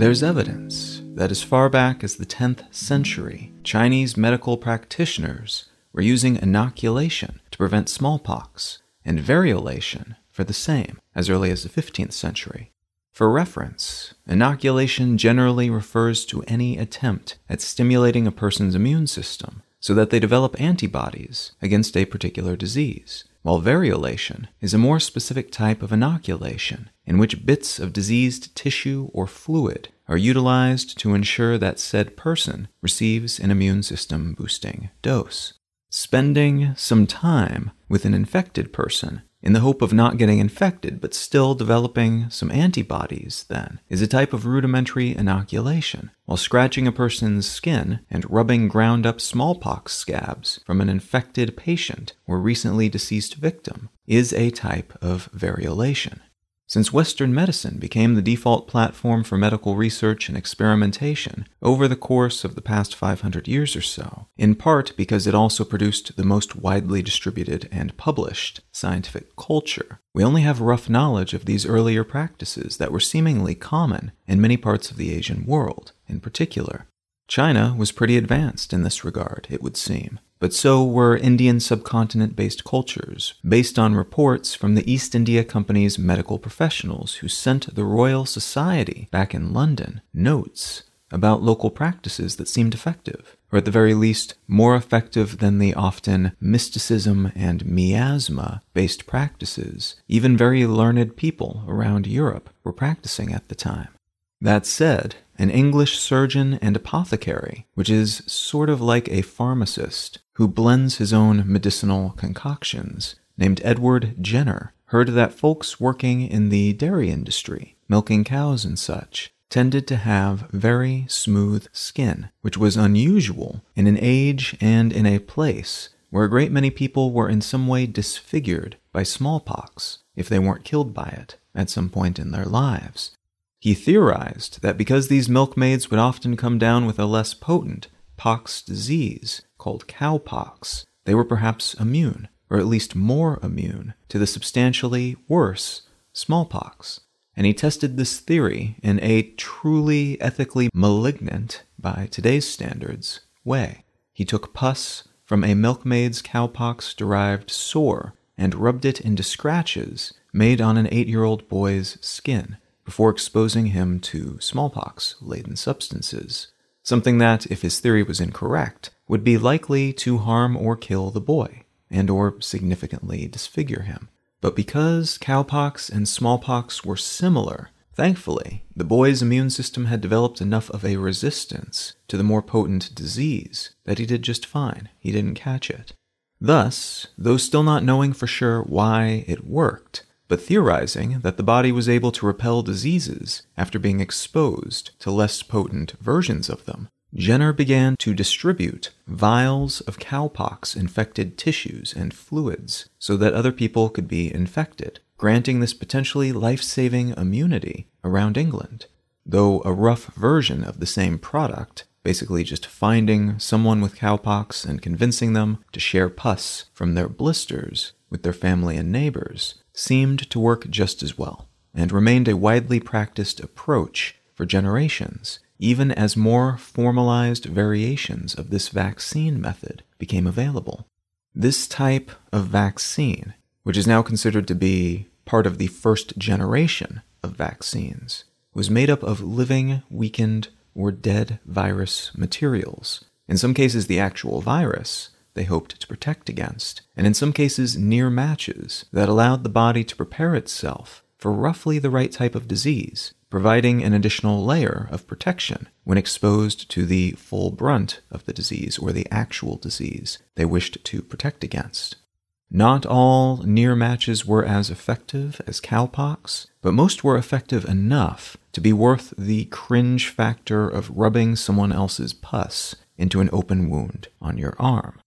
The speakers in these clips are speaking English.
There's evidence that as far back as the 10th century, Chinese medical practitioners were using inoculation to prevent smallpox and variolation for the same as early as the 15th century. For reference, inoculation generally refers to any attempt at stimulating a person's immune system so that they develop antibodies against a particular disease, while variolation is a more specific type of inoculation in which bits of diseased tissue or fluid are utilized to ensure that said person receives an immune system boosting dose. Spending some time with an infected person in the hope of not getting infected but still developing some antibodies, then, is a type of rudimentary inoculation, while scratching a person's skin and rubbing ground up smallpox scabs from an infected patient or recently deceased victim is a type of variolation. Since Western medicine became the default platform for medical research and experimentation over the course of the past 500 years or so, in part because it also produced the most widely distributed and published scientific culture, we only have rough knowledge of these earlier practices that were seemingly common in many parts of the Asian world, in particular. China was pretty advanced in this regard, it would seem, but so were Indian subcontinent based cultures, based on reports from the East India Company's medical professionals who sent the Royal Society back in London notes about local practices that seemed effective, or at the very least, more effective than the often mysticism and miasma based practices even very learned people around Europe were practicing at the time. That said, an English surgeon and apothecary, which is sort of like a pharmacist who blends his own medicinal concoctions, named Edward Jenner, heard that folks working in the dairy industry, milking cows and such, tended to have very smooth skin, which was unusual in an age and in a place where a great many people were in some way disfigured by smallpox if they weren't killed by it at some point in their lives. He theorized that because these milkmaids would often come down with a less potent pox disease called cowpox, they were perhaps immune, or at least more immune, to the substantially worse smallpox. And he tested this theory in a truly ethically malignant, by today's standards, way. He took pus from a milkmaid's cowpox derived sore and rubbed it into scratches made on an eight year old boy's skin before exposing him to smallpox laden substances, something that, if his theory was incorrect, would be likely to harm or kill the boy, and or significantly disfigure him. But because cowpox and smallpox were similar, thankfully, the boy's immune system had developed enough of a resistance to the more potent disease that he did just fine. He didn't catch it. Thus, though still not knowing for sure why it worked, but theorizing that the body was able to repel diseases after being exposed to less potent versions of them. Jenner began to distribute vials of cowpox infected tissues and fluids so that other people could be infected, granting this potentially life saving immunity around England. Though a rough version of the same product, basically just finding someone with cowpox and convincing them to share pus from their blisters with their family and neighbors, seemed to work just as well, and remained a widely practiced approach for generations, even as more formalized variations of this vaccine method became available. This type of vaccine, which is now considered to be part of the first generation of vaccines, was made up of living, weakened, or dead virus materials. In some cases, the actual virus, they hoped to protect against, and in some cases, near matches that allowed the body to prepare itself for roughly the right type of disease, providing an additional layer of protection when exposed to the full brunt of the disease or the actual disease they wished to protect against. Not all near matches were as effective as cowpox, but most were effective enough to be worth the cringe factor of rubbing someone else's pus into an open wound on your arm.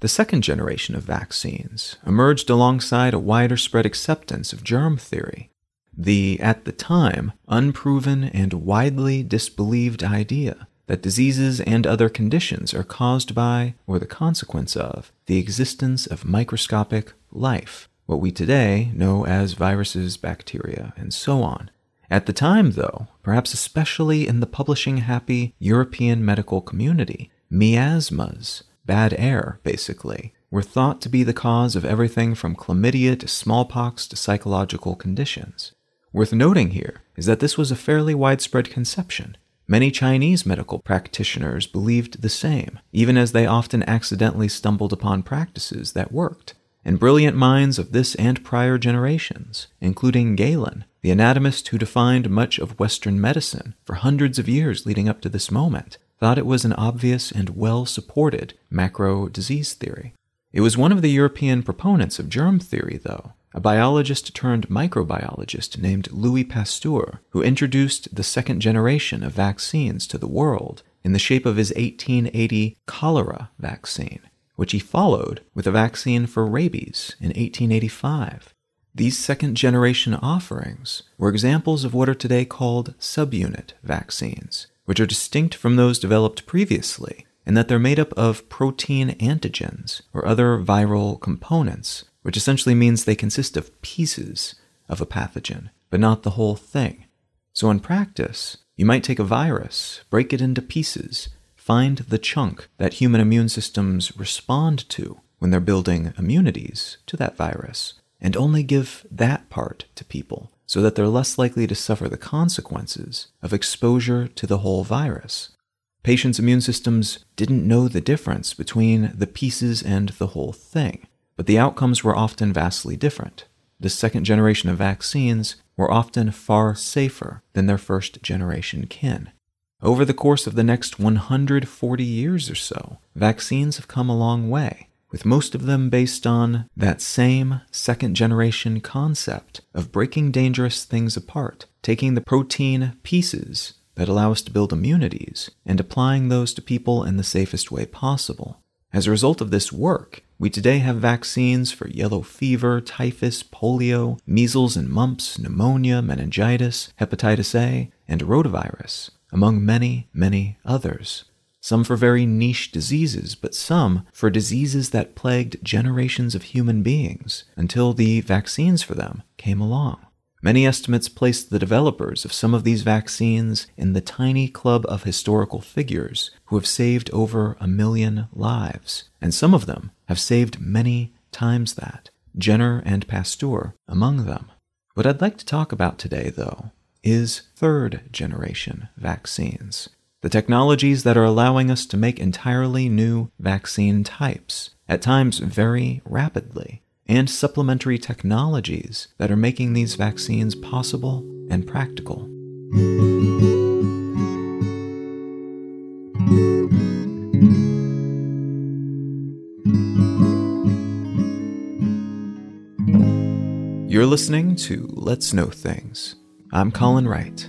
The second generation of vaccines emerged alongside a wider spread acceptance of germ theory. the, at the time, unproven and widely disbelieved idea that diseases and other conditions are caused by, or the consequence of, the existence of microscopic life, what we today know as viruses, bacteria, and so on. At the time, though, perhaps especially in the publishing happy European medical community, miasmas, bad air, basically, were thought to be the cause of everything from chlamydia to smallpox to psychological conditions. Worth noting here is that this was a fairly widespread conception. Many Chinese medical practitioners believed the same, even as they often accidentally stumbled upon practices that worked. And brilliant minds of this and prior generations, including Galen, the anatomist who defined much of Western medicine for hundreds of years leading up to this moment, thought it was an obvious and well supported macro disease theory. It was one of the European proponents of germ theory, though, a biologist turned microbiologist named Louis Pasteur, who introduced the second generation of vaccines to the world in the shape of his 1880 cholera vaccine, which he followed with a vaccine for rabies in 1885. These second generation offerings were examples of what are today called subunit vaccines, which are distinct from those developed previously in that they're made up of protein antigens or other viral components which essentially means they consist of pieces of a pathogen, but not the whole thing. So, in practice, you might take a virus, break it into pieces, find the chunk that human immune systems respond to when they're building immunities to that virus, and only give that part to people so that they're less likely to suffer the consequences of exposure to the whole virus. Patients' immune systems didn't know the difference between the pieces and the whole thing but the outcomes were often vastly different. The second generation of vaccines were often far safer than their first generation kin. Over the course of the next 140 years or so, vaccines have come a long way, with most of them based on that same second generation concept of breaking dangerous things apart, taking the protein pieces that allow us to build immunities and applying those to people in the safest way possible. As a result of this work, we today have vaccines for yellow fever, typhus, polio, measles and mumps, pneumonia, meningitis, hepatitis A, and rotavirus, among many, many others. Some for very niche diseases, but some for diseases that plagued generations of human beings until the vaccines for them came along. Many estimates place the developers of some of these vaccines in the tiny club of historical figures who have saved over a million lives, and some of them have saved many times that, Jenner and Pasteur among them. What I'd like to talk about today, though, is third generation vaccines. The technologies that are allowing us to make entirely new vaccine types, at times very rapidly, and supplementary technologies that are making these vaccines possible and practical. You're listening to Let's Know Things. I'm Colin Wright.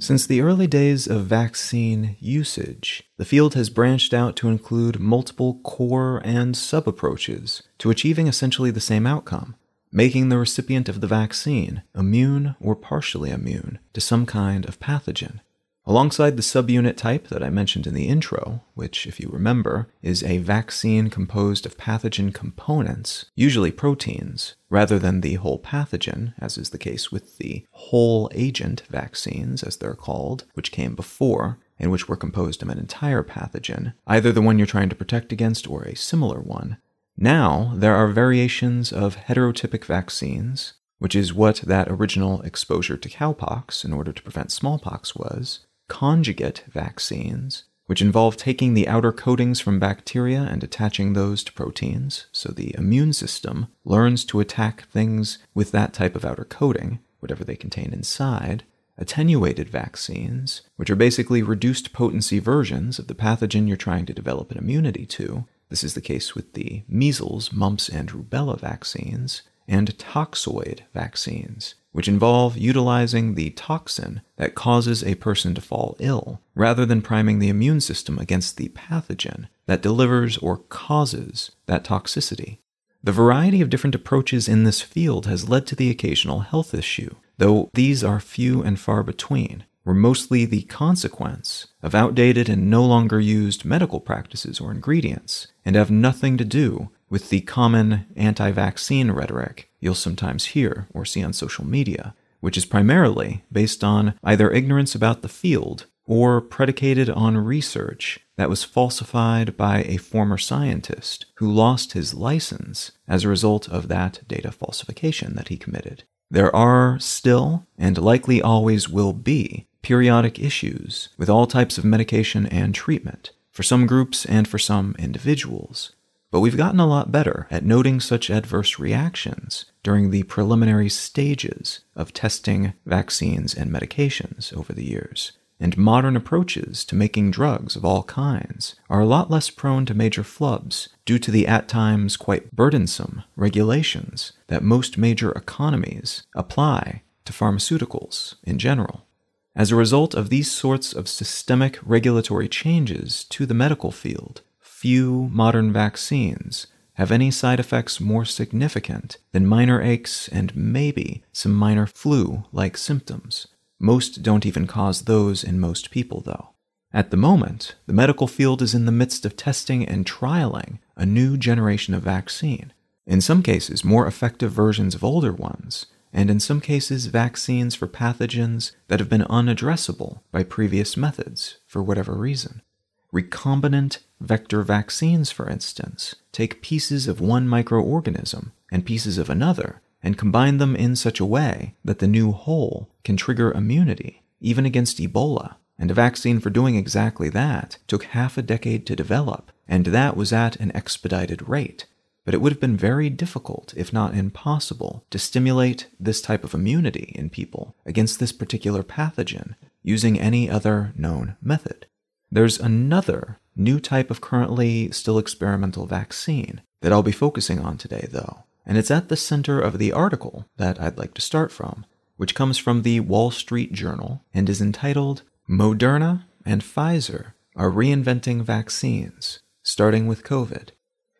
Since the early days of vaccine usage, the field has branched out to include multiple core and sub approaches to achieving essentially the same outcome, making the recipient of the vaccine immune or partially immune to some kind of pathogen. Alongside the subunit type that I mentioned in the intro, which, if you remember, is a vaccine composed of pathogen components, usually proteins, rather than the whole pathogen, as is the case with the whole agent vaccines, as they're called, which came before, and which were composed of an entire pathogen, either the one you're trying to protect against or a similar one. Now, there are variations of heterotypic vaccines, which is what that original exposure to cowpox in order to prevent smallpox was, conjugate vaccines, which involve taking the outer coatings from bacteria and attaching those to proteins, so the immune system learns to attack things with that type of outer coating, whatever they contain inside. Attenuated vaccines, which are basically reduced potency versions of the pathogen you're trying to develop an immunity to. This is the case with the measles, mumps, and rubella vaccines, and toxoid vaccines, which involve utilizing the toxin that causes a person to fall ill, rather than priming the immune system against the pathogen that delivers or causes that toxicity. The variety of different approaches in this field has led to the occasional health issue, though these are few and far between, were mostly the consequence of outdated and no longer used medical practices or ingredients, and have nothing to do with the common anti vaccine rhetoric you'll sometimes hear or see on social media, which is primarily based on either ignorance about the field or predicated on research that was falsified by a former scientist who lost his license as a result of that data falsification that he committed. There are still, and likely always will be, periodic issues with all types of medication and treatment, for some groups and for some individuals. But we've gotten a lot better at noting such adverse reactions during the preliminary stages of testing vaccines and medications over the years and modern approaches to making drugs of all kinds are a lot less prone to major flubs due to the at times quite burdensome regulations that most major economies apply to pharmaceuticals in general. As a result of these sorts of systemic regulatory changes to the medical field, few modern vaccines have any side effects more significant than minor aches and maybe some minor flu like symptoms, most don't even cause those in most people, though. At the moment, the medical field is in the midst of testing and trialing a new generation of vaccine. In some cases, more effective versions of older ones, and in some cases, vaccines for pathogens that have been unaddressable by previous methods for whatever reason. Recombinant vector vaccines, for instance, take pieces of one microorganism and pieces of another and combine them in such a way that the new whole can trigger immunity, even against Ebola. And a vaccine for doing exactly that took half a decade to develop, and that was at an expedited rate. But it would have been very difficult, if not impossible, to stimulate this type of immunity in people against this particular pathogen using any other known method. There's another new type of currently still experimental vaccine that I'll be focusing on today, though, and it's at the center of the article that I'd like to start from, which comes from the Wall Street Journal and is entitled Moderna and Pfizer are reinventing vaccines, starting with COVID.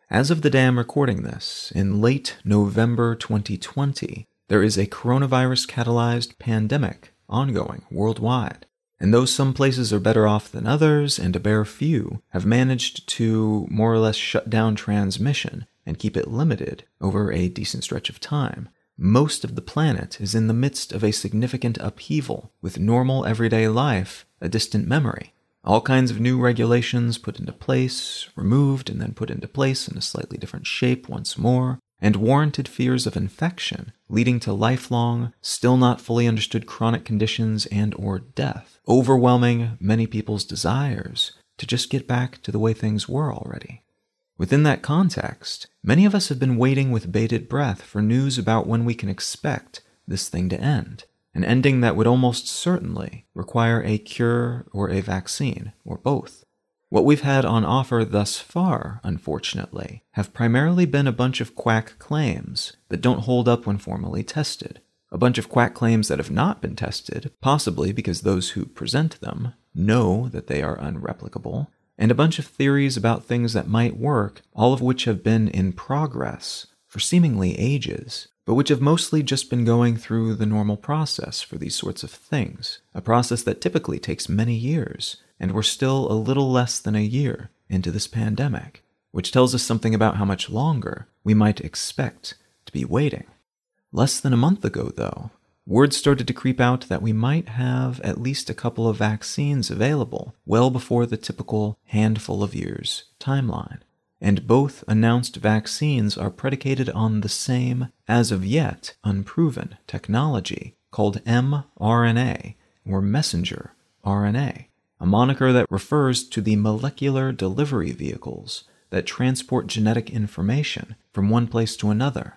As of the day I'm recording this, in late November 2020, there is a coronavirus catalyzed pandemic ongoing worldwide. And though some places are better off than others, and a bare few have managed to more or less shut down transmission and keep it limited over a decent stretch of time. Most of the planet is in the midst of a significant upheaval, with normal everyday life a distant memory. All kinds of new regulations put into place, removed, and then put into place in a slightly different shape once more, and warranted fears of infection, leading to lifelong, still not fully understood chronic conditions and or death, overwhelming many people's desires to just get back to the way things were already. Within that context, many of us have been waiting with bated breath for news about when we can expect this thing to end, an ending that would almost certainly require a cure or a vaccine, or both. What we've had on offer thus far, unfortunately, have primarily been a bunch of quack claims that don't hold up when formally tested. A bunch of quack claims that have not been tested, possibly because those who present them know that they are unreplicable, and a bunch of theories about things that might work, all of which have been in progress for seemingly ages, but which have mostly just been going through the normal process for these sorts of things, a process that typically takes many years, and we're still a little less than a year into this pandemic, which tells us something about how much longer we might expect to be waiting. Less than a month ago, though, Word started to creep out that we might have at least a couple of vaccines available well before the typical handful of years timeline. And both announced vaccines are predicated on the same, as of yet unproven, technology called mRNA, or messenger RNA, a moniker that refers to the molecular delivery vehicles that transport genetic information from one place to another.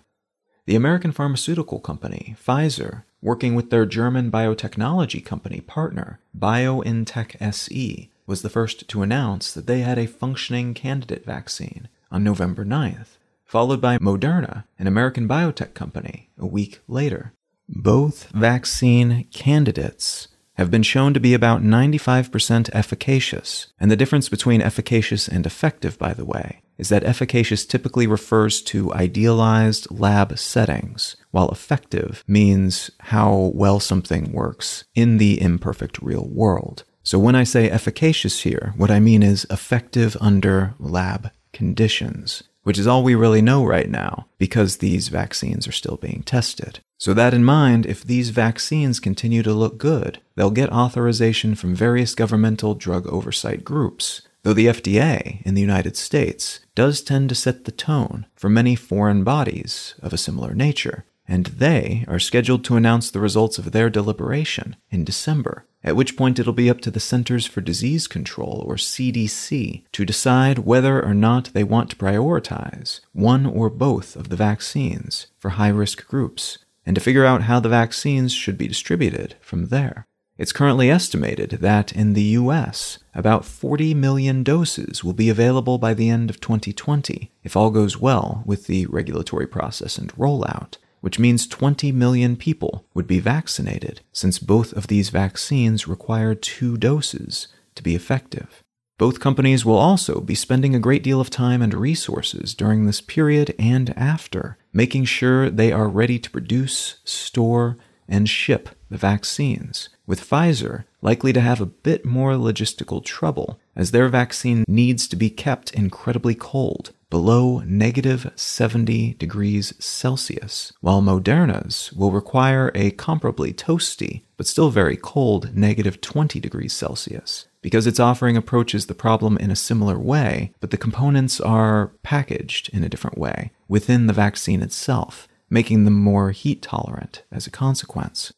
The American pharmaceutical company, Pfizer, working with their German biotechnology company partner, BioNTech SE, was the first to announce that they had a functioning candidate vaccine on November 9th, followed by Moderna, an American biotech company, a week later. Both vaccine candidates have been shown to be about 95% efficacious. And the difference between efficacious and effective, by the way, is that efficacious typically refers to idealized lab settings, while effective means how well something works in the imperfect real world. So when I say efficacious here, what I mean is effective under lab conditions, which is all we really know right now because these vaccines are still being tested. So, that in mind, if these vaccines continue to look good, they'll get authorization from various governmental drug oversight groups, though the FDA in the United States does tend to set the tone for many foreign bodies of a similar nature, and they are scheduled to announce the results of their deliberation in December, at which point it'll be up to the Centers for Disease Control, or CDC, to decide whether or not they want to prioritize one or both of the vaccines for high risk groups and to figure out how the vaccines should be distributed from there. It's currently estimated that in the US, about 40 million doses will be available by the end of 2020 if all goes well with the regulatory process and rollout, which means 20 million people would be vaccinated since both of these vaccines require two doses to be effective. Both companies will also be spending a great deal of time and resources during this period and after, making sure they are ready to produce, store, and ship the vaccines, with Pfizer likely to have a bit more logistical trouble, as their vaccine needs to be kept incredibly cold, below negative 70 degrees Celsius, while Moderna's will require a comparably toasty, but still very cold, negative 20 degrees Celsius because its offering approaches the problem in a similar way, but the components are packaged in a different way within the vaccine itself, making them more heat tolerant as a consequence.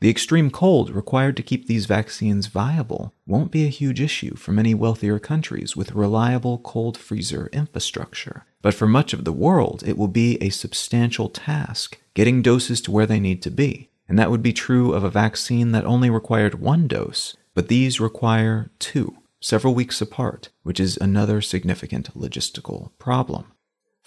The extreme cold required to keep these vaccines viable won't be a huge issue for many wealthier countries with reliable cold freezer infrastructure, but for much of the world, it will be a substantial task getting doses to where they need to be. And that would be true of a vaccine that only required one dose but these require two, several weeks apart, which is another significant logistical problem.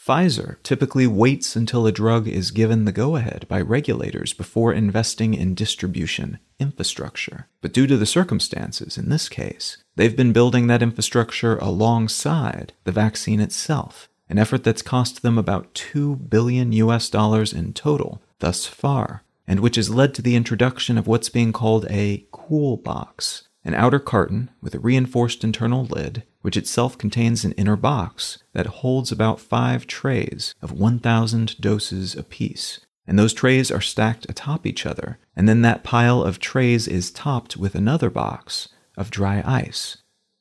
Pfizer typically waits until a drug is given the go ahead by regulators before investing in distribution infrastructure. But due to the circumstances in this case, they've been building that infrastructure alongside the vaccine itself, an effort that's cost them about 2 billion US dollars in total thus far and which has led to the introduction of what's being called a cool box, an outer carton with a reinforced internal lid, which itself contains an inner box that holds about five trays of 1,000 doses apiece. And those trays are stacked atop each other, and then that pile of trays is topped with another box of dry ice.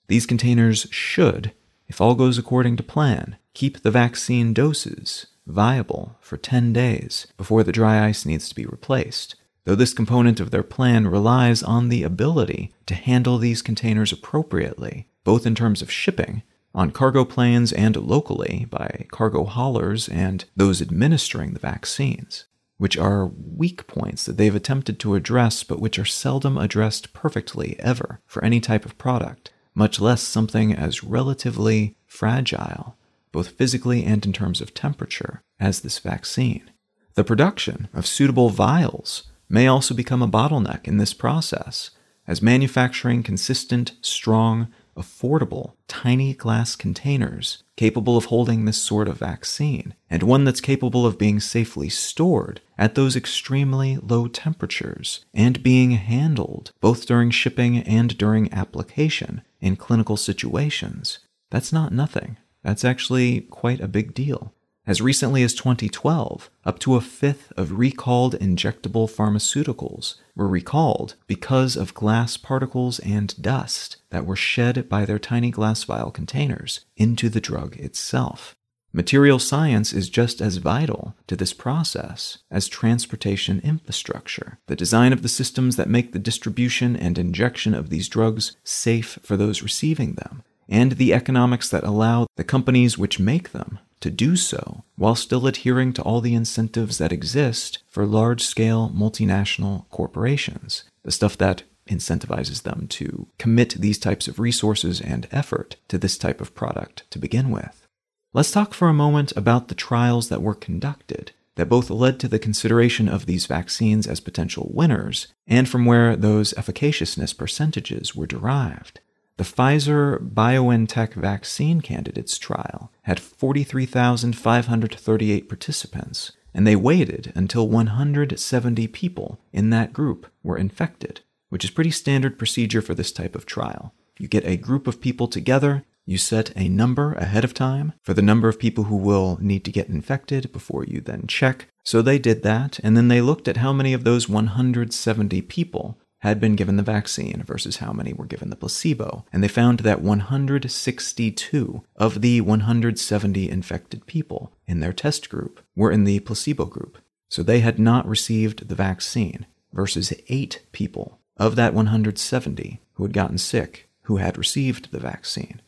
These containers should, if all goes according to plan, keep the vaccine doses viable for 10 days before the dry ice needs to be replaced, though this component of their plan relies on the ability to handle these containers appropriately, both in terms of shipping, on cargo planes and locally by cargo haulers and those administering the vaccines, which are weak points that they've attempted to address but which are seldom addressed perfectly ever for any type of product, much less something as relatively fragile both physically and in terms of temperature, as this vaccine. The production of suitable vials may also become a bottleneck in this process, as manufacturing consistent, strong, affordable, tiny glass containers capable of holding this sort of vaccine, and one that's capable of being safely stored at those extremely low temperatures and being handled both during shipping and during application in clinical situations. That's not nothing. That's actually quite a big deal. As recently as 2012, up to a fifth of recalled injectable pharmaceuticals were recalled because of glass particles and dust that were shed by their tiny glass vial containers into the drug itself. Material science is just as vital to this process as transportation infrastructure, the design of the systems that make the distribution and injection of these drugs safe for those receiving them, and the economics that allow the companies which make them to do so while still adhering to all the incentives that exist for large scale multinational corporations, the stuff that incentivizes them to commit these types of resources and effort to this type of product to begin with. Let's talk for a moment about the trials that were conducted that both led to the consideration of these vaccines as potential winners and from where those efficaciousness percentages were derived. The Pfizer BioNTech vaccine candidates trial had 43,538 participants, and they waited until 170 people in that group were infected, which is pretty standard procedure for this type of trial. You get a group of people together, you set a number ahead of time for the number of people who will need to get infected before you then check. So they did that, and then they looked at how many of those 170 people had been given the vaccine versus how many were given the placebo. And they found that 162 of the 170 infected people in their test group were in the placebo group. So they had not received the vaccine versus 8 people of that 170 who had gotten sick who had received the vaccine.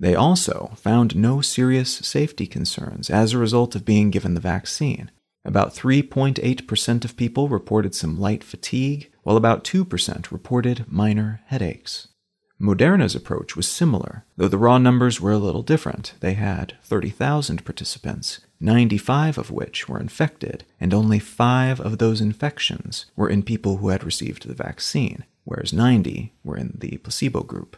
They also found no serious safety concerns as a result of being given the vaccine. About 3.8% of people reported some light fatigue, while about 2% reported minor headaches. Moderna's approach was similar, though the raw numbers were a little different. They had 30,000 participants, 95 of which were infected, and only 5 of those infections were in people who had received the vaccine, whereas 90 were in the placebo group.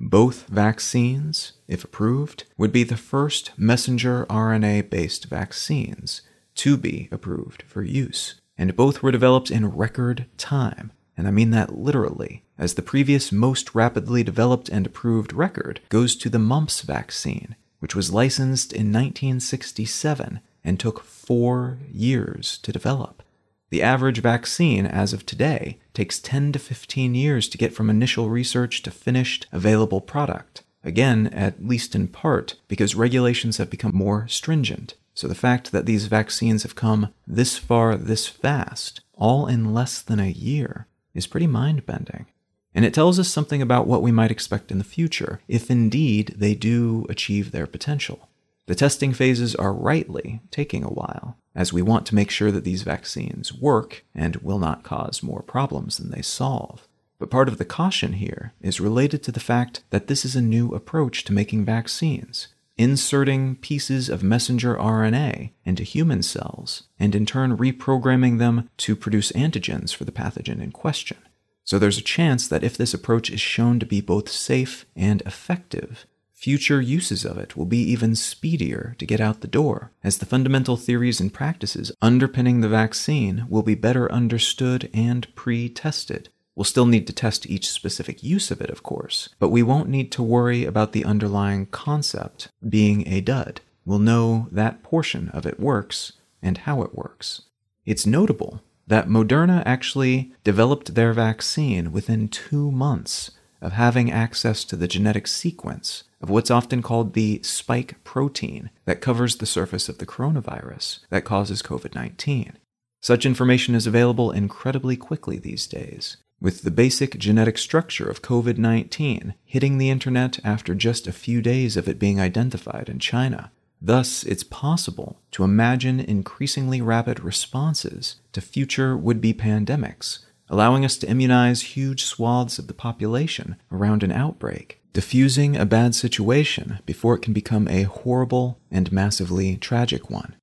Both vaccines, if approved, would be the first messenger RNA based vaccines to be approved for use, and both were developed in record time. And I mean that literally, as the previous most rapidly developed and approved record goes to the mumps vaccine, which was licensed in 1967 and took four years to develop. The average vaccine, as of today, takes 10 to 15 years to get from initial research to finished available product. Again, at least in part, because regulations have become more stringent. So the fact that these vaccines have come this far this fast, all in less than a year, is pretty mind bending. And it tells us something about what we might expect in the future, if indeed they do achieve their potential. The testing phases are rightly taking a while, as we want to make sure that these vaccines work and will not cause more problems than they solve. But part of the caution here is related to the fact that this is a new approach to making vaccines, inserting pieces of messenger RNA into human cells, and in turn reprogramming them to produce antigens for the pathogen in question. So there's a chance that if this approach is shown to be both safe and effective, future uses of it will be even speedier to get out the door, as the fundamental theories and practices underpinning the vaccine will be better understood and pre tested. We'll still need to test each specific use of it, of course, but we won't need to worry about the underlying concept being a dud. We'll know that portion of it works and how it works. It's notable that Moderna actually developed their vaccine within two months of having access to the genetic sequence of what's often called the spike protein that covers the surface of the coronavirus that causes COVID 19. Such information is available incredibly quickly these days, with the basic genetic structure of COVID 19 hitting the internet after just a few days of it being identified in China. Thus, it's possible to imagine increasingly rapid responses to future would be pandemics, allowing us to immunize huge swaths of the population around an outbreak diffusing a bad situation before it can become a horrible and massively tragic one.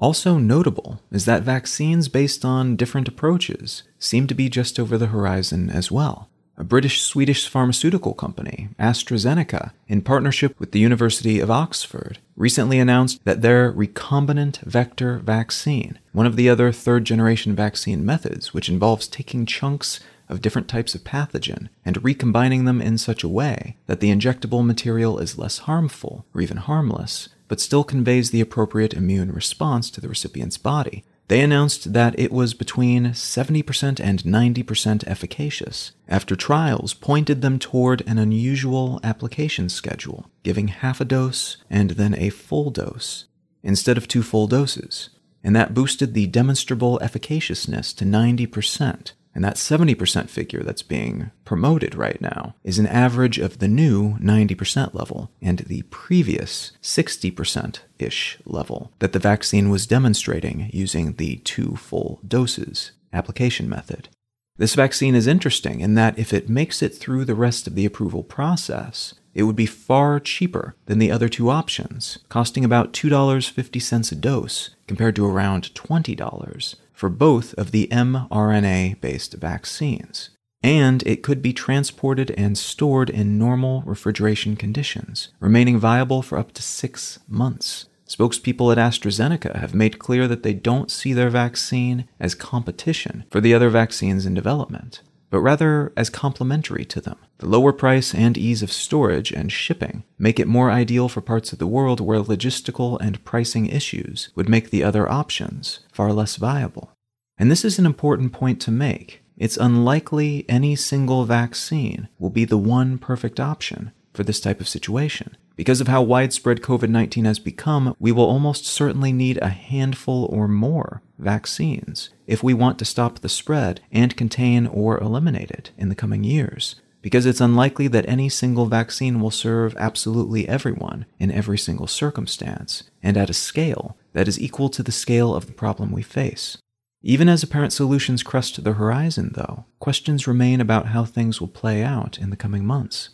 Also notable is that vaccines based on different approaches seem to be just over the horizon as well. A British Swedish pharmaceutical company, AstraZeneca, in partnership with the University of Oxford, recently announced that their recombinant vector vaccine, one of the other third generation vaccine methods, which involves taking chunks of different types of pathogen and recombining them in such a way that the injectable material is less harmful or even harmless, but still conveys the appropriate immune response to the recipient's body. They announced that it was between 70% and 90% efficacious after trials pointed them toward an unusual application schedule, giving half a dose and then a full dose instead of two full doses, and that boosted the demonstrable efficaciousness to 90%, and that 70% figure that's being promoted right now is an average of the new 90% level and the previous 60% ish level that the vaccine was demonstrating using the two full doses application method. This vaccine is interesting in that if it makes it through the rest of the approval process, it would be far cheaper than the other two options, costing about $2.50 a dose compared to around $20 for both of the mRNA based vaccines. And it could be transported and stored in normal refrigeration conditions, remaining viable for up to six months. Spokespeople at AstraZeneca have made clear that they don't see their vaccine as competition for the other vaccines in development but rather as complementary to them. The lower price and ease of storage and shipping make it more ideal for parts of the world where logistical and pricing issues would make the other options far less viable. And this is an important point to make. It's unlikely any single vaccine will be the one perfect option for this type of situation. Because of how widespread COVID 19 has become, we will almost certainly need a handful or more vaccines if we want to stop the spread and contain or eliminate it in the coming years. Because it's unlikely that any single vaccine will serve absolutely everyone in every single circumstance, and at a scale that is equal to the scale of the problem we face. Even as apparent solutions crest the horizon, though, questions remain about how things will play out in the coming months.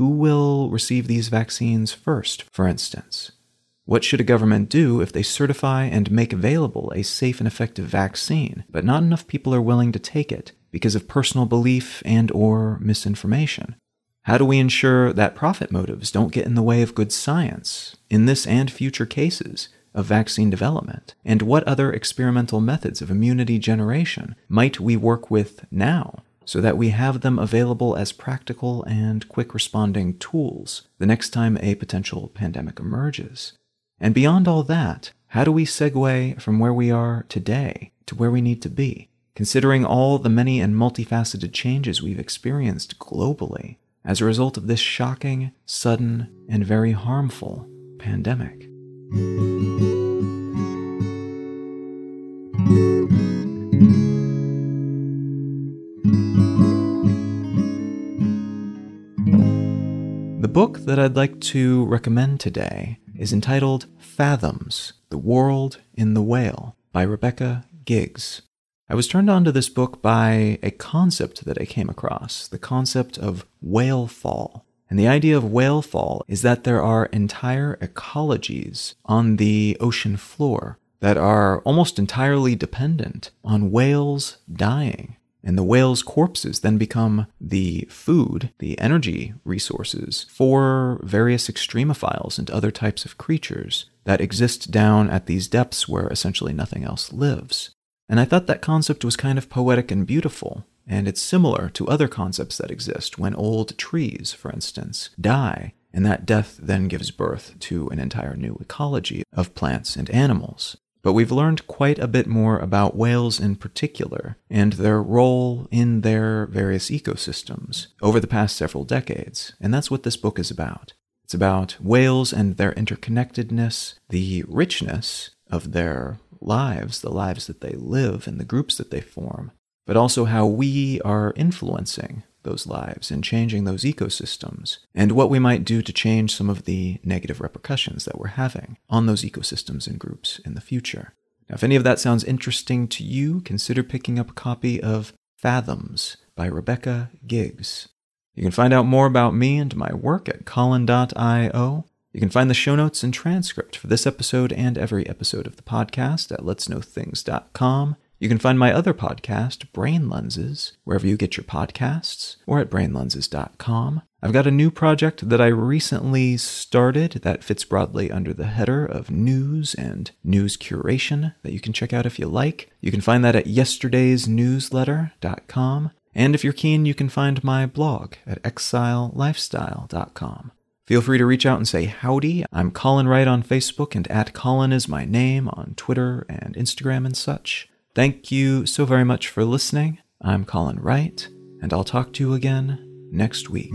Who will receive these vaccines first, for instance? What should a government do if they certify and make available a safe and effective vaccine, but not enough people are willing to take it because of personal belief and or misinformation? How do we ensure that profit motives don't get in the way of good science in this and future cases of vaccine development? And what other experimental methods of immunity generation might we work with now so that we have them available as practical and quick responding tools the next time a potential pandemic emerges. And beyond all that, how do we segue from where we are today to where we need to be, considering all the many and multifaceted changes we've experienced globally as a result of this shocking, sudden, and very harmful pandemic? That I'd like to recommend today is entitled Fathoms The World in the Whale by Rebecca Giggs. I was turned on to this book by a concept that I came across the concept of whale fall. And the idea of whale fall is that there are entire ecologies on the ocean floor that are almost entirely dependent on whales dying and the whales' corpses then become the food, the energy resources for various extremophiles and other types of creatures that exist down at these depths where essentially nothing else lives. And I thought that concept was kind of poetic and beautiful, and it's similar to other concepts that exist when old trees, for instance, die, and that death then gives birth to an entire new ecology of plants and animals. But we've learned quite a bit more about whales in particular and their role in their various ecosystems over the past several decades, and that's what this book is about. It's about whales and their interconnectedness, the richness of their lives, the lives that they live, and the groups that they form, but also how we are influencing those lives and changing those ecosystems, and what we might do to change some of the negative repercussions that we're having on those ecosystems and groups in the future. Now, if any of that sounds interesting to you, consider picking up a copy of Fathoms by Rebecca Giggs. You can find out more about me and my work at Colin.io. You can find the show notes and transcript for this episode and every episode of the podcast at letsknowthings.com. You can find my other podcast, Brain Lenses, wherever you get your podcasts, or at brainlenses.com. I've got a new project that I recently started that fits broadly under the header of news and news curation that you can check out if you like. You can find that at yesterdaysnewsletter.com. And if you're keen, you can find my blog at exilelifestyle.com. Feel free to reach out and say howdy. I'm Colin Wright on Facebook, and at Colin is my name on Twitter and Instagram and such. Thank you so very much for listening. I'm Colin Wright, and I'll talk to you again next week.